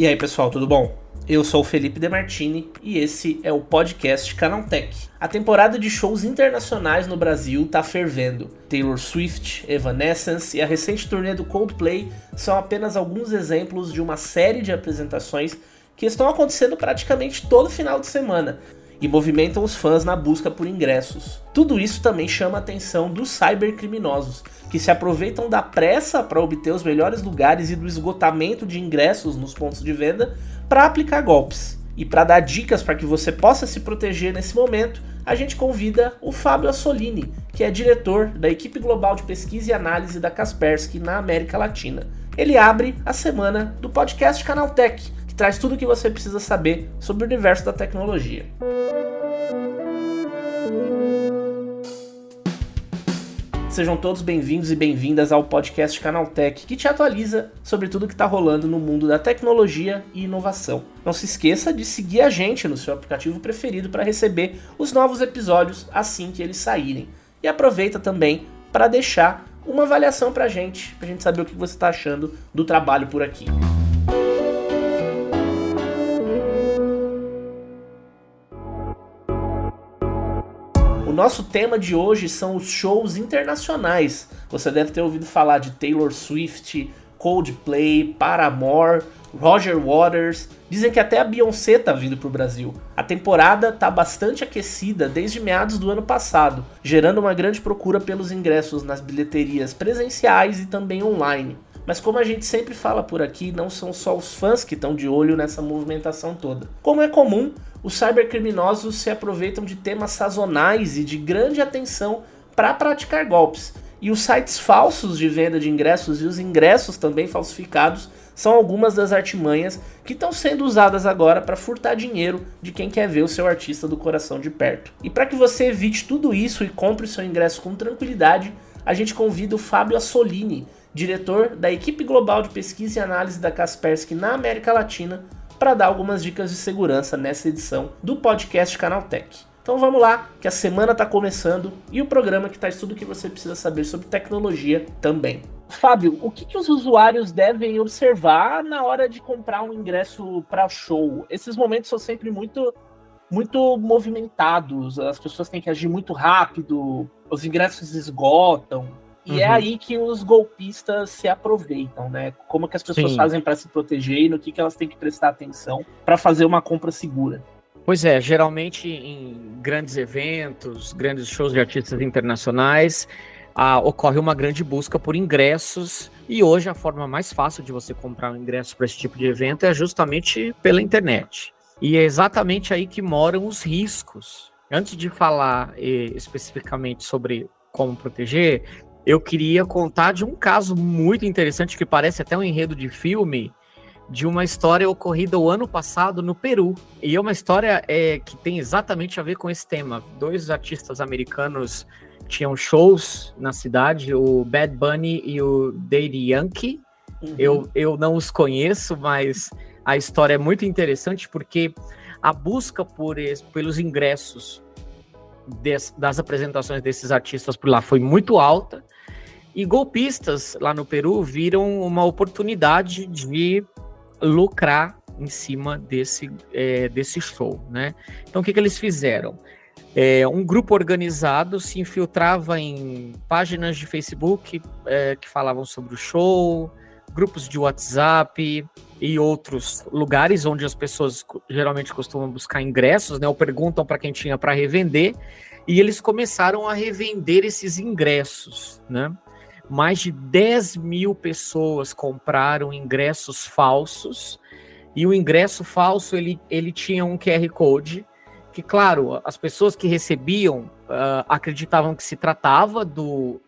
E aí, pessoal, tudo bom? Eu sou o Felipe Demartini e esse é o podcast Canaltech. A temporada de shows internacionais no Brasil tá fervendo. Taylor Swift, Evanescence e a recente turnê do Coldplay são apenas alguns exemplos de uma série de apresentações que estão acontecendo praticamente todo final de semana e movimentam os fãs na busca por ingressos. Tudo isso também chama a atenção dos cybercriminosos, que se aproveitam da pressa para obter os melhores lugares e do esgotamento de ingressos nos pontos de venda para aplicar golpes. E para dar dicas para que você possa se proteger nesse momento, a gente convida o Fábio Assolini, que é diretor da equipe global de pesquisa e análise da Kaspersky na América Latina. Ele abre a semana do podcast Canaltech, que traz tudo o que você precisa saber sobre o universo da tecnologia. Sejam todos bem-vindos e bem-vindas ao podcast Canaltech, que te atualiza sobre tudo que está rolando no mundo da tecnologia e inovação. Não se esqueça de seguir a gente no seu aplicativo preferido para receber os novos episódios assim que eles saírem. E aproveita também para deixar uma avaliação para a gente, para a gente saber o que você está achando do trabalho por aqui. Nosso tema de hoje são os shows internacionais. Você deve ter ouvido falar de Taylor Swift, Coldplay, Paramore, Roger Waters. Dizem que até a Beyoncé tá vindo pro Brasil. A temporada tá bastante aquecida desde meados do ano passado, gerando uma grande procura pelos ingressos nas bilheterias presenciais e também online. Mas como a gente sempre fala por aqui, não são só os fãs que estão de olho nessa movimentação toda. Como é comum, os cybercriminosos se aproveitam de temas sazonais e de grande atenção para praticar golpes. E os sites falsos de venda de ingressos e os ingressos também falsificados são algumas das artimanhas que estão sendo usadas agora para furtar dinheiro de quem quer ver o seu artista do coração de perto. E para que você evite tudo isso e compre seu ingresso com tranquilidade, a gente convida o Fábio Assolini, diretor da equipe global de pesquisa e análise da Kaspersky na América Latina, para dar algumas dicas de segurança nessa edição do podcast Canaltech. Então vamos lá, que a semana está começando e o programa que traz tudo o que você precisa saber sobre tecnologia também. Fábio, o que, que os usuários devem observar na hora de comprar um ingresso para show? Esses momentos são sempre muito muito movimentados, as pessoas têm que agir muito rápido, os ingressos esgotam. E é uhum. é aí que os golpistas se aproveitam, né? Como que as pessoas Sim. fazem para se proteger e no que, que elas têm que prestar atenção para fazer uma compra segura. Pois é, geralmente em grandes eventos, grandes shows de artistas internacionais, ah, ocorre uma grande busca por ingressos e hoje a forma mais fácil de você comprar um ingresso para esse tipo de evento é justamente pela internet. E é exatamente aí que moram os riscos. Antes de falar eh, especificamente sobre como proteger, eu queria contar de um caso muito interessante que parece até um enredo de filme, de uma história ocorrida o ano passado no Peru. E é uma história é, que tem exatamente a ver com esse tema. Dois artistas americanos tinham shows na cidade, o Bad Bunny e o Daddy Yankee. Uhum. Eu, eu não os conheço, mas a história é muito interessante porque a busca por, pelos ingressos des, das apresentações desses artistas por lá foi muito alta e golpistas lá no Peru viram uma oportunidade de lucrar em cima desse, é, desse show, né? Então, o que, que eles fizeram? É, um grupo organizado se infiltrava em páginas de Facebook é, que falavam sobre o show, grupos de WhatsApp e outros lugares onde as pessoas geralmente costumam buscar ingressos, né? Ou perguntam para quem tinha para revender, e eles começaram a revender esses ingressos, né? Mais de 10 mil pessoas compraram ingressos falsos, e o ingresso falso ele, ele tinha um QR Code, que, claro, as pessoas que recebiam uh, acreditavam que se tratava do,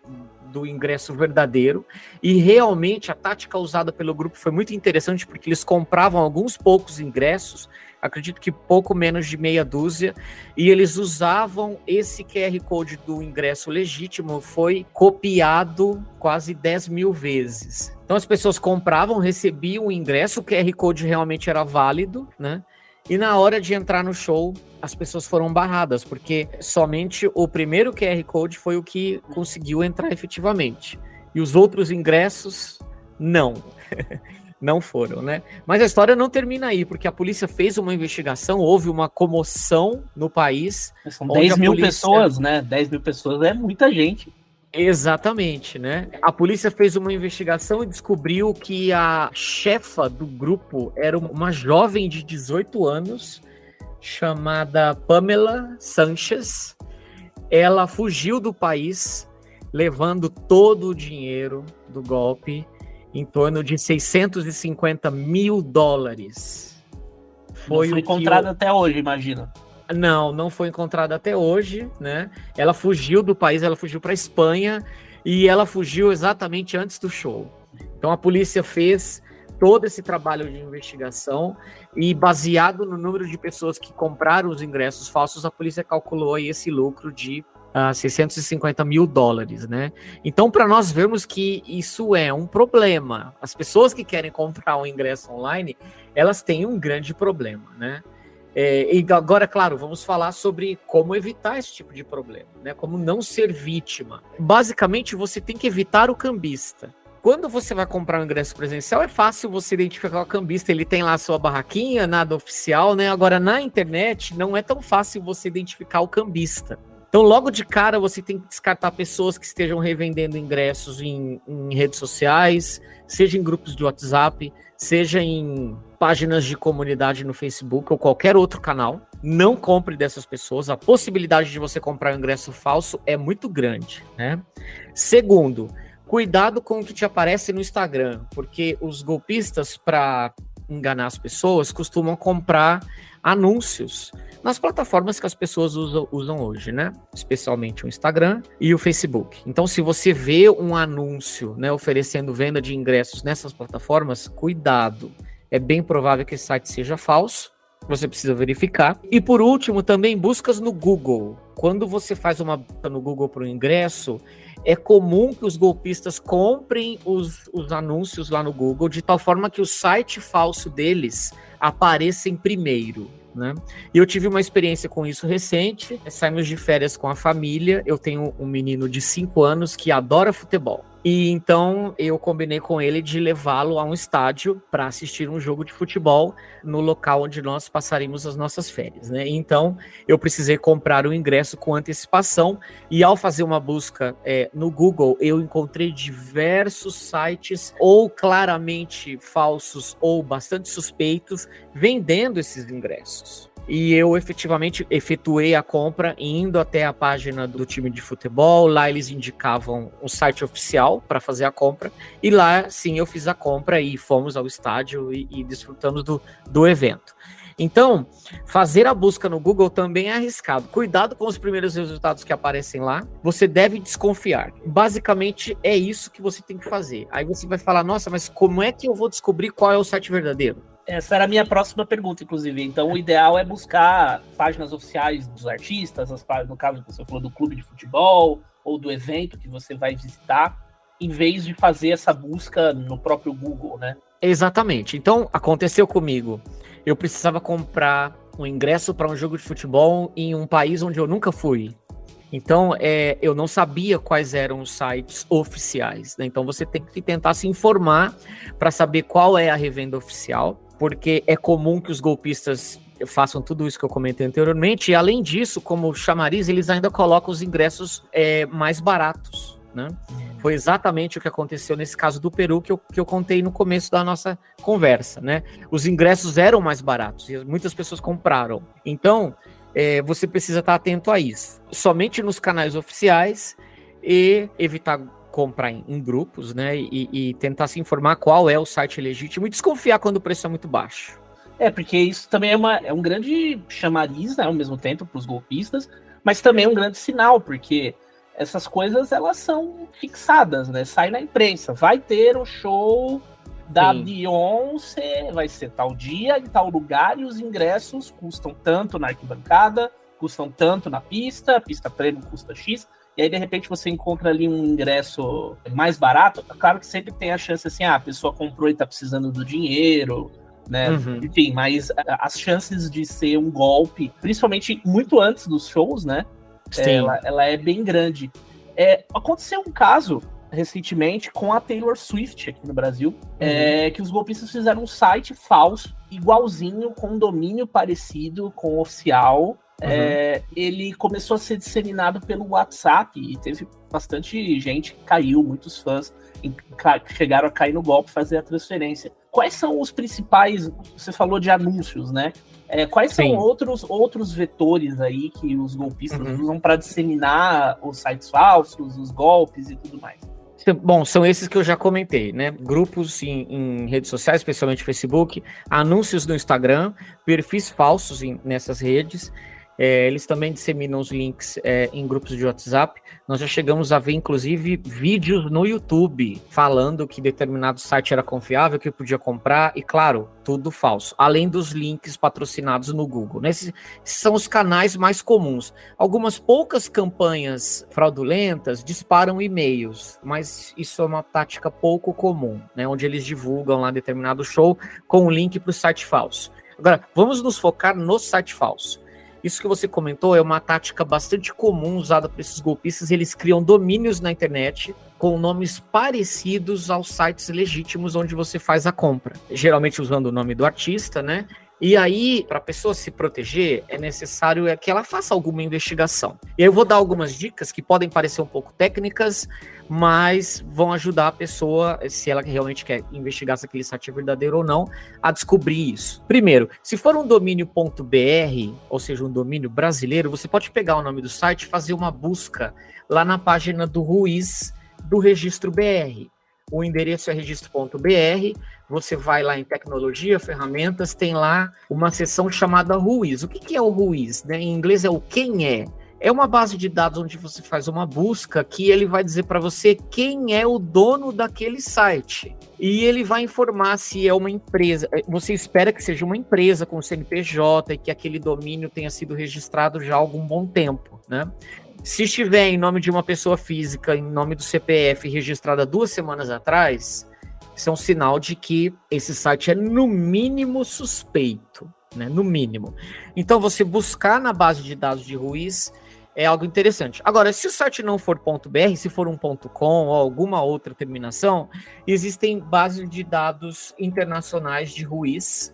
do ingresso verdadeiro, e realmente a tática usada pelo grupo foi muito interessante, porque eles compravam alguns poucos ingressos acredito que pouco menos de meia dúzia, e eles usavam esse QR Code do ingresso legítimo, foi copiado quase 10 mil vezes. Então as pessoas compravam, recebiam o ingresso, o QR Code realmente era válido, né? E na hora de entrar no show, as pessoas foram barradas, porque somente o primeiro QR Code foi o que conseguiu entrar efetivamente. E os outros ingressos, não. não foram, né? Mas a história não termina aí, porque a polícia fez uma investigação, houve uma comoção no país. São 10 mil polícia... pessoas, né? 10 mil pessoas é muita gente. Exatamente, né? A polícia fez uma investigação e descobriu que a chefa do grupo era uma jovem de 18 anos chamada Pamela Sanchez. Ela fugiu do país levando todo o dinheiro do golpe, em torno de 650 mil dólares. Foi, foi encontrada até hoje, imagina. Não, não foi encontrada até hoje, né? Ela fugiu do país, ela fugiu para Espanha e ela fugiu exatamente antes do show. Então a polícia fez todo esse trabalho de investigação e baseado no número de pessoas que compraram os ingressos falsos, a polícia calculou aí esse lucro de ah, 650 mil dólares, né? Então, para nós vermos que isso é um problema, as pessoas que querem comprar um ingresso online, elas têm um grande problema, né? É, e agora, claro, vamos falar sobre como evitar esse tipo de problema, né? Como não ser vítima. Basicamente, você tem que evitar o cambista. Quando você vai comprar um ingresso presencial, é fácil você identificar o cambista. Ele tem lá a sua barraquinha, nada oficial, né? Agora, na internet, não é tão fácil você identificar o cambista. Então, logo de cara, você tem que descartar pessoas que estejam revendendo ingressos em, em redes sociais, seja em grupos de WhatsApp, seja em páginas de comunidade no Facebook ou qualquer outro canal. Não compre dessas pessoas. A possibilidade de você comprar um ingresso falso é muito grande, né? Segundo, cuidado com o que te aparece no Instagram, porque os golpistas, para enganar as pessoas, costumam comprar anúncios nas plataformas que as pessoas usam, usam, hoje, né? Especialmente o Instagram e o Facebook. Então, se você vê um anúncio, né, oferecendo venda de ingressos nessas plataformas, cuidado é bem provável que esse site seja falso. Você precisa verificar. E por último, também buscas no Google. Quando você faz uma busca no Google para o ingresso, é comum que os golpistas comprem os, os anúncios lá no Google de tal forma que o site falso deles apareça em primeiro. Né? E eu tive uma experiência com isso recente. Saímos de férias com a família. Eu tenho um menino de 5 anos que adora futebol. E então eu combinei com ele de levá-lo a um estádio para assistir um jogo de futebol no local onde nós passaríamos as nossas férias, né? Então eu precisei comprar o ingresso com antecipação e ao fazer uma busca é, no Google eu encontrei diversos sites ou claramente falsos ou bastante suspeitos vendendo esses ingressos. E eu efetivamente efetuei a compra indo até a página do time de futebol. Lá eles indicavam o site oficial para fazer a compra. E lá sim eu fiz a compra e fomos ao estádio e, e desfrutamos do, do evento. Então, fazer a busca no Google também é arriscado. Cuidado com os primeiros resultados que aparecem lá. Você deve desconfiar. Basicamente, é isso que você tem que fazer. Aí você vai falar: nossa, mas como é que eu vou descobrir qual é o site verdadeiro? Essa era a minha próxima pergunta, inclusive. Então, o ideal é buscar páginas oficiais dos artistas, as páginas, no caso que você falou do clube de futebol ou do evento que você vai visitar, em vez de fazer essa busca no próprio Google, né? Exatamente. Então, aconteceu comigo. Eu precisava comprar um ingresso para um jogo de futebol em um país onde eu nunca fui. Então, é, eu não sabia quais eram os sites oficiais. Né? Então, você tem que tentar se informar para saber qual é a revenda oficial porque é comum que os golpistas façam tudo isso que eu comentei anteriormente, e além disso, como chamariz, eles ainda colocam os ingressos é, mais baratos. Né? Foi exatamente o que aconteceu nesse caso do Peru que eu, que eu contei no começo da nossa conversa. Né? Os ingressos eram mais baratos e muitas pessoas compraram. Então, é, você precisa estar atento a isso. Somente nos canais oficiais e evitar comprar em, em grupos, né? E, e, tentar se informar qual é o site legítimo e desconfiar quando o preço é muito baixo. É, porque isso também é, uma, é um grande chamariz, né, ao mesmo tempo, para os golpistas, mas também é um grande sinal, porque essas coisas elas são fixadas, né? Sai na imprensa, vai ter o show da Sim. Beyoncé, vai ser tal dia, em tal lugar, e os ingressos custam tanto na arquibancada, custam tanto na pista, a pista prêmio custa X e aí de repente você encontra ali um ingresso mais barato, claro que sempre tem a chance assim, ah, a pessoa comprou e tá precisando do dinheiro, né? Uhum. Enfim, mas as chances de ser um golpe, principalmente muito antes dos shows, né? Ela, ela é bem grande. É, aconteceu um caso recentemente com a Taylor Swift aqui no Brasil, uhum. é, que os golpistas fizeram um site falso, igualzinho, com um domínio parecido com o oficial. Uhum. É, ele começou a ser disseminado pelo WhatsApp e teve bastante gente que caiu, muitos fãs chegaram a cair no golpe, fazer a transferência. Quais são os principais? Você falou de anúncios, né? É, quais Sim. são outros, outros vetores aí que os golpistas uhum. usam para disseminar os sites falsos, os golpes e tudo mais? Bom, são esses que eu já comentei, né? Grupos em, em redes sociais, especialmente Facebook, anúncios no Instagram, perfis falsos em, nessas redes é, eles também disseminam os links é, em grupos de WhatsApp. Nós já chegamos a ver, inclusive, vídeos no YouTube falando que determinado site era confiável, que podia comprar, e claro, tudo falso. Além dos links patrocinados no Google. Né? Esses são os canais mais comuns. Algumas poucas campanhas fraudulentas disparam e-mails, mas isso é uma tática pouco comum, né? onde eles divulgam lá determinado show com o um link para o site falso. Agora, vamos nos focar no site falso. Isso que você comentou é uma tática bastante comum usada por esses golpistas. Eles criam domínios na internet com nomes parecidos aos sites legítimos onde você faz a compra. Geralmente usando o nome do artista, né? E aí, para a pessoa se proteger, é necessário é que ela faça alguma investigação. E eu vou dar algumas dicas que podem parecer um pouco técnicas, mas vão ajudar a pessoa, se ela realmente quer investigar se aquele site é verdadeiro ou não, a descobrir isso. Primeiro, se for um domínio.br, ou seja, um domínio brasileiro, você pode pegar o nome do site e fazer uma busca lá na página do Ruiz do Registro BR. O endereço é registro.br você vai lá em tecnologia, ferramentas, tem lá uma seção chamada Ruiz. O que, que é o Ruiz? Né? Em inglês é o quem é. É uma base de dados onde você faz uma busca que ele vai dizer para você quem é o dono daquele site. E ele vai informar se é uma empresa. É, você espera que seja uma empresa com CNPJ e que aquele domínio tenha sido registrado já há algum bom tempo, né? Se estiver em nome de uma pessoa física, em nome do CPF, registrada duas semanas atrás, isso é um sinal de que esse site é no mínimo suspeito, né? No mínimo. Então você buscar na base de dados de Ruiz é algo interessante. Agora, se o site não for .br, se for um .com ou alguma outra terminação, existem bases de dados internacionais de Ruiz,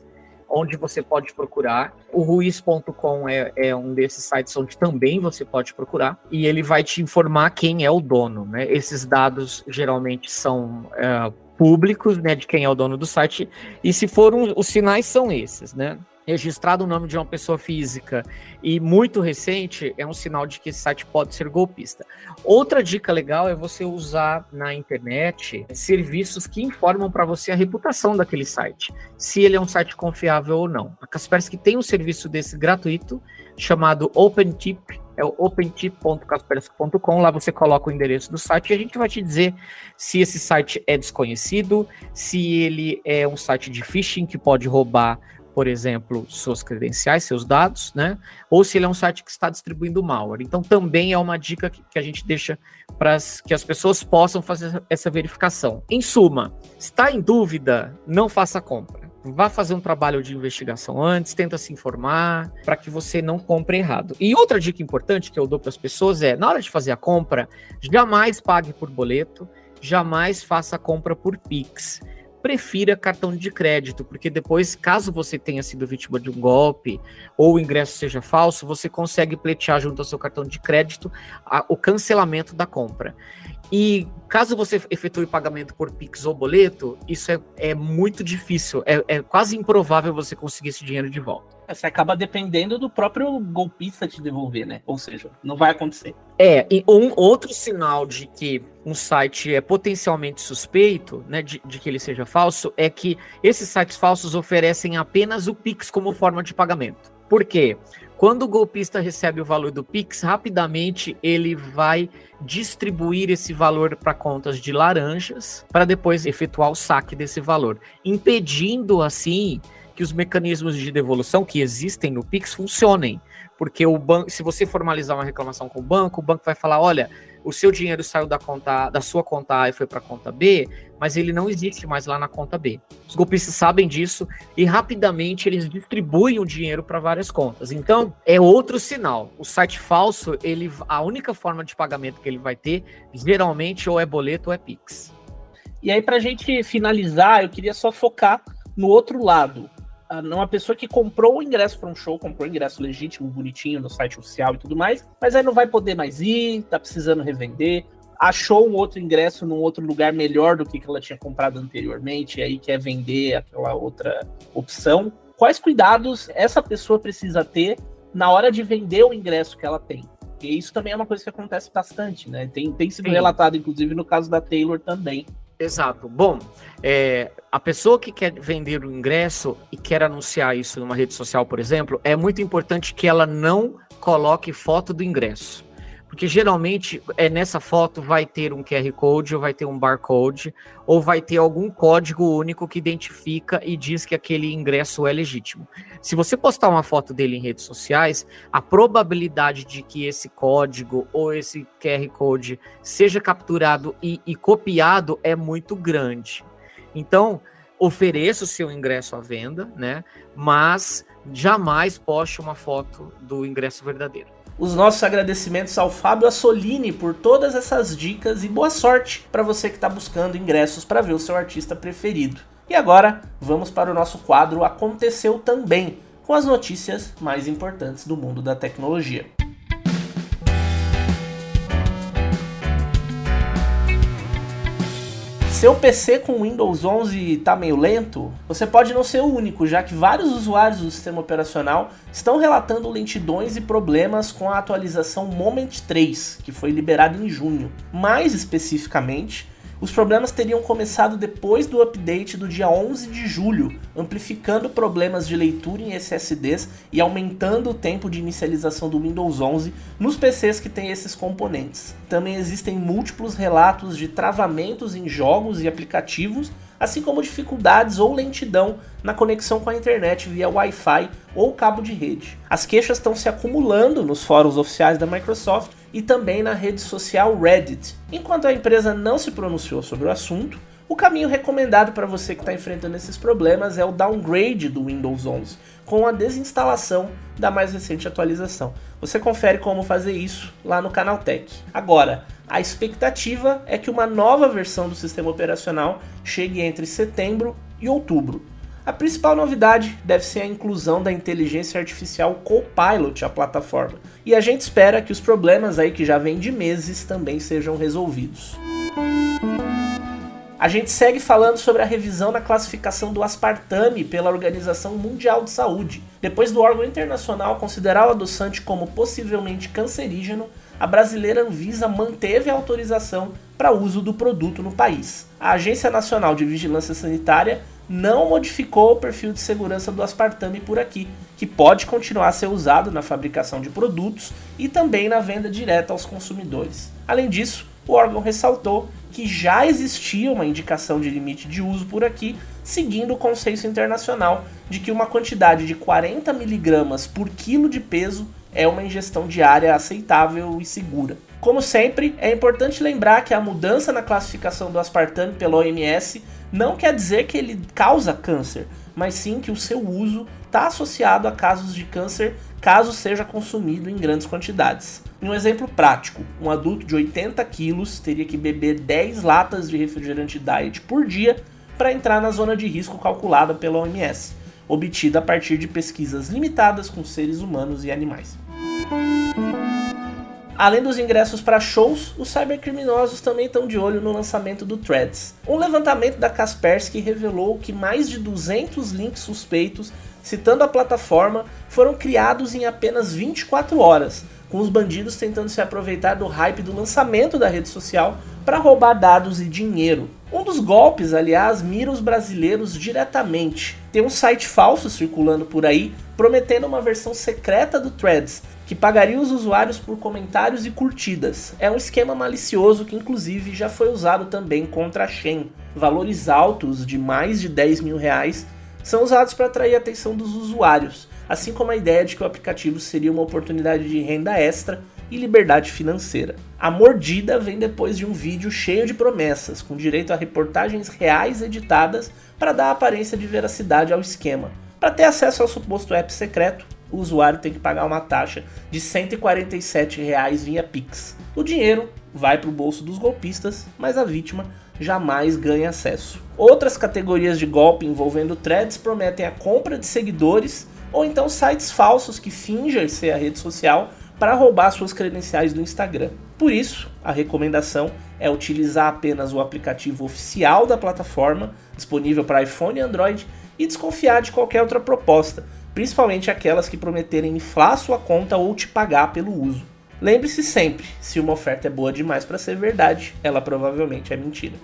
onde você pode procurar. O ruiz.com é, é, um desses sites onde também você pode procurar, e ele vai te informar quem é o dono. Né? Esses dados geralmente são é, públicos, né, de quem é o dono do site, e se for um, os sinais são esses, né? Registrado o nome de uma pessoa física e muito recente, é um sinal de que esse site pode ser golpista. Outra dica legal é você usar na internet serviços que informam para você a reputação daquele site, se ele é um site confiável ou não. A Kaspersky tem um serviço desse gratuito chamado OpenTip, é o opentip.kaspersky.com. Lá você coloca o endereço do site e a gente vai te dizer se esse site é desconhecido, se ele é um site de phishing que pode roubar, por exemplo, suas credenciais, seus dados, né? Ou se ele é um site que está distribuindo malware. Então também é uma dica que a gente deixa para que as pessoas possam fazer essa verificação. Em suma, está em dúvida, não faça compra Vá fazer um trabalho de investigação antes, tenta se informar para que você não compre errado. E outra dica importante que eu dou para as pessoas é, na hora de fazer a compra, jamais pague por boleto, jamais faça a compra por Pix. Prefira cartão de crédito, porque depois, caso você tenha sido vítima de um golpe ou o ingresso seja falso, você consegue pleitear junto ao seu cartão de crédito a, o cancelamento da compra. E caso você efetue pagamento por Pix ou boleto, isso é, é muito difícil, é, é, quase improvável você conseguir esse dinheiro de volta. Você acaba dependendo do próprio golpista te devolver, né? Ou seja, não vai acontecer. É, e um outro sinal de que um site é potencialmente suspeito, né, de, de que ele seja falso, é que esses sites falsos oferecem apenas o Pix como forma de pagamento. Por quê? Quando o golpista recebe o valor do Pix, rapidamente ele vai distribuir esse valor para contas de laranjas para depois efetuar o saque desse valor, impedindo assim que os mecanismos de devolução que existem no Pix funcionem. Porque o banco, se você formalizar uma reclamação com o banco, o banco vai falar: olha, o seu dinheiro saiu da conta da sua conta A e foi para a conta B, mas ele não existe mais lá na conta B. Os golpistas sabem disso e rapidamente eles distribuem o dinheiro para várias contas. Então, é outro sinal. O site falso, ele a única forma de pagamento que ele vai ter, geralmente ou é boleto ou é Pix. E aí, para a gente finalizar, eu queria só focar no outro lado. Ah, uma pessoa que comprou o ingresso para um show, comprou o ingresso legítimo, bonitinho, no site oficial e tudo mais, mas aí não vai poder mais ir, tá precisando revender, achou um outro ingresso num outro lugar melhor do que, que ela tinha comprado anteriormente, e aí quer vender aquela outra opção. Quais cuidados essa pessoa precisa ter na hora de vender o ingresso que ela tem? Porque isso também é uma coisa que acontece bastante, né? Tem, tem sido Sim. relatado, inclusive, no caso da Taylor também. Exato. Bom, é, a pessoa que quer vender o ingresso e quer anunciar isso numa rede social, por exemplo, é muito importante que ela não coloque foto do ingresso. Porque geralmente é nessa foto vai ter um QR Code, ou vai ter um barcode, ou vai ter algum código único que identifica e diz que aquele ingresso é legítimo. Se você postar uma foto dele em redes sociais, a probabilidade de que esse código ou esse QR Code seja capturado e, e copiado é muito grande. Então, ofereça o seu ingresso à venda, né? Mas jamais poste uma foto do ingresso verdadeiro. Os nossos agradecimentos ao Fábio Assolini por todas essas dicas e boa sorte para você que está buscando ingressos para ver o seu artista preferido. E agora, vamos para o nosso quadro Aconteceu Também, com as notícias mais importantes do mundo da tecnologia. Seu PC com Windows 11 está meio lento? Você pode não ser o único, já que vários usuários do sistema operacional estão relatando lentidões e problemas com a atualização Moment 3, que foi liberada em junho. Mais especificamente, os problemas teriam começado depois do update do dia 11 de julho, amplificando problemas de leitura em SSDs e aumentando o tempo de inicialização do Windows 11 nos PCs que têm esses componentes. Também existem múltiplos relatos de travamentos em jogos e aplicativos, assim como dificuldades ou lentidão na conexão com a internet via Wi-Fi ou cabo de rede. As queixas estão se acumulando nos fóruns oficiais da Microsoft e também na rede social Reddit. Enquanto a empresa não se pronunciou sobre o assunto, o caminho recomendado para você que está enfrentando esses problemas é o downgrade do Windows 11, com a desinstalação da mais recente atualização. Você confere como fazer isso lá no Canaltech. Agora, a expectativa é que uma nova versão do sistema operacional chegue entre setembro e outubro. A principal novidade deve ser a inclusão da inteligência artificial Copilot à plataforma, e a gente espera que os problemas aí que já vêm de meses também sejam resolvidos. A gente segue falando sobre a revisão da classificação do aspartame pela Organização Mundial de Saúde. Depois do órgão internacional considerar o adoçante como possivelmente cancerígeno, a brasileira Anvisa manteve a autorização para uso do produto no país. A Agência Nacional de Vigilância Sanitária não modificou o perfil de segurança do aspartame por aqui, que pode continuar a ser usado na fabricação de produtos e também na venda direta aos consumidores. Além disso, o órgão ressaltou que já existia uma indicação de limite de uso por aqui, seguindo o consenso internacional de que uma quantidade de 40 mg por quilo de peso é uma ingestão diária aceitável e segura. Como sempre, é importante lembrar que a mudança na classificação do aspartame pela OMS não quer dizer que ele causa câncer, mas sim que o seu uso está associado a casos de câncer caso seja consumido em grandes quantidades. Em um exemplo prático, um adulto de 80 quilos teria que beber 10 latas de refrigerante diet por dia para entrar na zona de risco calculada pela OMS, obtida a partir de pesquisas limitadas com seres humanos e animais. Além dos ingressos para shows, os cybercriminosos também estão de olho no lançamento do Threads. Um levantamento da Kaspersky revelou que mais de 200 links suspeitos, citando a plataforma, foram criados em apenas 24 horas, com os bandidos tentando se aproveitar do hype do lançamento da rede social para roubar dados e dinheiro. Um dos golpes, aliás, mira os brasileiros diretamente. Tem um site falso circulando por aí prometendo uma versão secreta do Threads, que pagaria os usuários por comentários e curtidas. É um esquema malicioso que, inclusive, já foi usado também contra a Shen. Valores altos de mais de 10 mil reais são usados para atrair a atenção dos usuários, assim como a ideia de que o aplicativo seria uma oportunidade de renda extra e liberdade financeira. A mordida vem depois de um vídeo cheio de promessas, com direito a reportagens reais editadas para dar aparência de veracidade ao esquema. Para ter acesso ao suposto app secreto, o usuário tem que pagar uma taxa de 147 reais via Pix. O dinheiro vai para o bolso dos golpistas, mas a vítima jamais ganha acesso. Outras categorias de golpe envolvendo threads prometem a compra de seguidores ou então sites falsos que fingem ser a rede social para roubar suas credenciais do Instagram. Por isso, a recomendação é utilizar apenas o aplicativo oficial da plataforma, disponível para iPhone e Android, e desconfiar de qualquer outra proposta, principalmente aquelas que prometerem inflar sua conta ou te pagar pelo uso. Lembre-se sempre, se uma oferta é boa demais para ser verdade, ela provavelmente é mentira.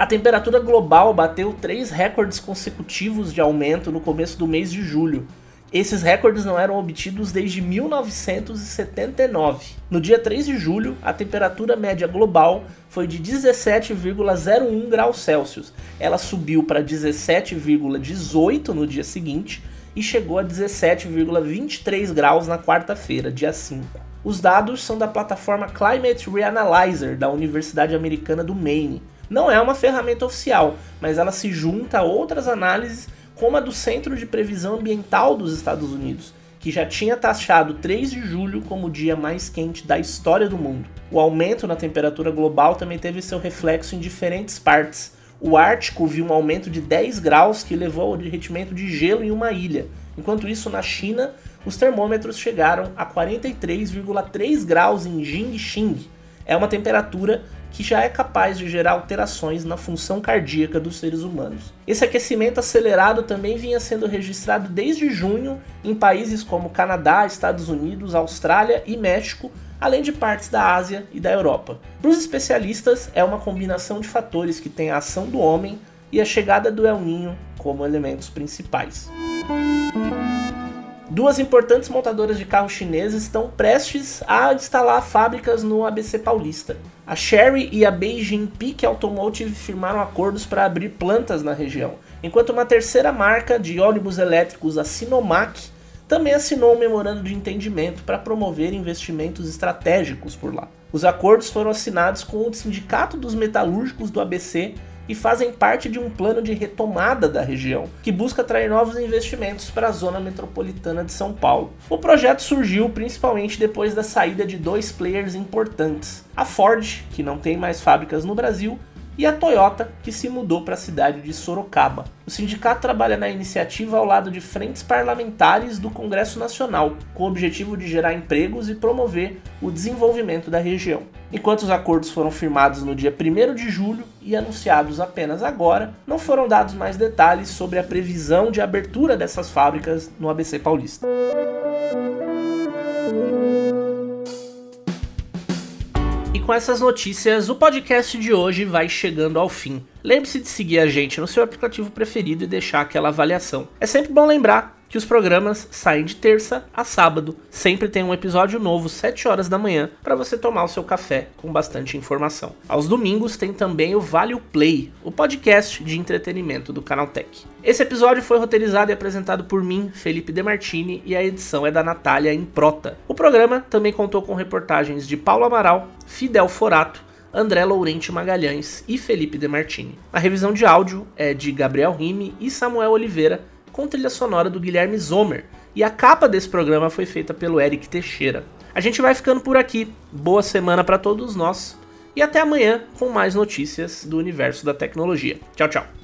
A temperatura global bateu três recordes consecutivos de aumento no começo do mês de julho. Esses recordes não eram obtidos desde 1979. No dia 3 de julho, a temperatura média global foi de 17,01 graus Celsius. Ela subiu para 17,18 no dia seguinte e chegou a 17,23 graus na quarta-feira, dia 5. Os dados são da plataforma Climate Reanalyzer da Universidade Americana do Maine. Não é uma ferramenta oficial, mas ela se junta a outras análises, como a do Centro de Previsão Ambiental dos Estados Unidos, que já tinha taxado 3 de julho como o dia mais quente da história do mundo. O aumento na temperatura global também teve seu reflexo em diferentes partes o Ártico viu um aumento de 10 graus que levou ao derretimento de gelo em uma ilha. Enquanto isso, na China, os termômetros chegaram a 43,3 graus em Jingxing. É uma temperatura que já é capaz de gerar alterações na função cardíaca dos seres humanos. Esse aquecimento acelerado também vinha sendo registrado desde junho em países como Canadá, Estados Unidos, Austrália e México, além de partes da Ásia e da Europa. Para os especialistas, é uma combinação de fatores que tem a ação do homem e a chegada do El Ninho como elementos principais. Duas importantes montadoras de carros chineses estão prestes a instalar fábricas no ABC Paulista. A Chery e a Beijing Peak Automotive firmaram acordos para abrir plantas na região, enquanto uma terceira marca de ônibus elétricos, a Sinomac, também assinou um memorando de entendimento para promover investimentos estratégicos por lá. Os acordos foram assinados com o Sindicato dos Metalúrgicos do ABC e fazem parte de um plano de retomada da região, que busca atrair novos investimentos para a zona metropolitana de São Paulo. O projeto surgiu principalmente depois da saída de dois players importantes: a Ford, que não tem mais fábricas no Brasil, e a Toyota, que se mudou para a cidade de Sorocaba. O sindicato trabalha na iniciativa ao lado de frentes parlamentares do Congresso Nacional, com o objetivo de gerar empregos e promover o desenvolvimento da região. Enquanto os acordos foram firmados no dia 1 de julho e anunciados apenas agora, não foram dados mais detalhes sobre a previsão de abertura dessas fábricas no ABC Paulista. Com essas notícias, o podcast de hoje vai chegando ao fim. Lembre-se de seguir a gente no seu aplicativo preferido e deixar aquela avaliação. É sempre bom lembrar que os programas saem de terça a sábado. Sempre tem um episódio novo, 7 horas da manhã, para você tomar o seu café com bastante informação. Aos domingos tem também o Vale o Play, o podcast de entretenimento do Canaltech. Esse episódio foi roteirizado e apresentado por mim, Felipe Demartini, e a edição é da Natália Improta. O programa também contou com reportagens de Paulo Amaral, Fidel Forato, André Laurente Magalhães e Felipe Demartini. A revisão de áudio é de Gabriel Rime e Samuel Oliveira, com trilha sonora do Guilherme Zomer, e a capa desse programa foi feita pelo Eric Teixeira. A gente vai ficando por aqui. Boa semana para todos nós e até amanhã com mais notícias do universo da tecnologia. Tchau, tchau.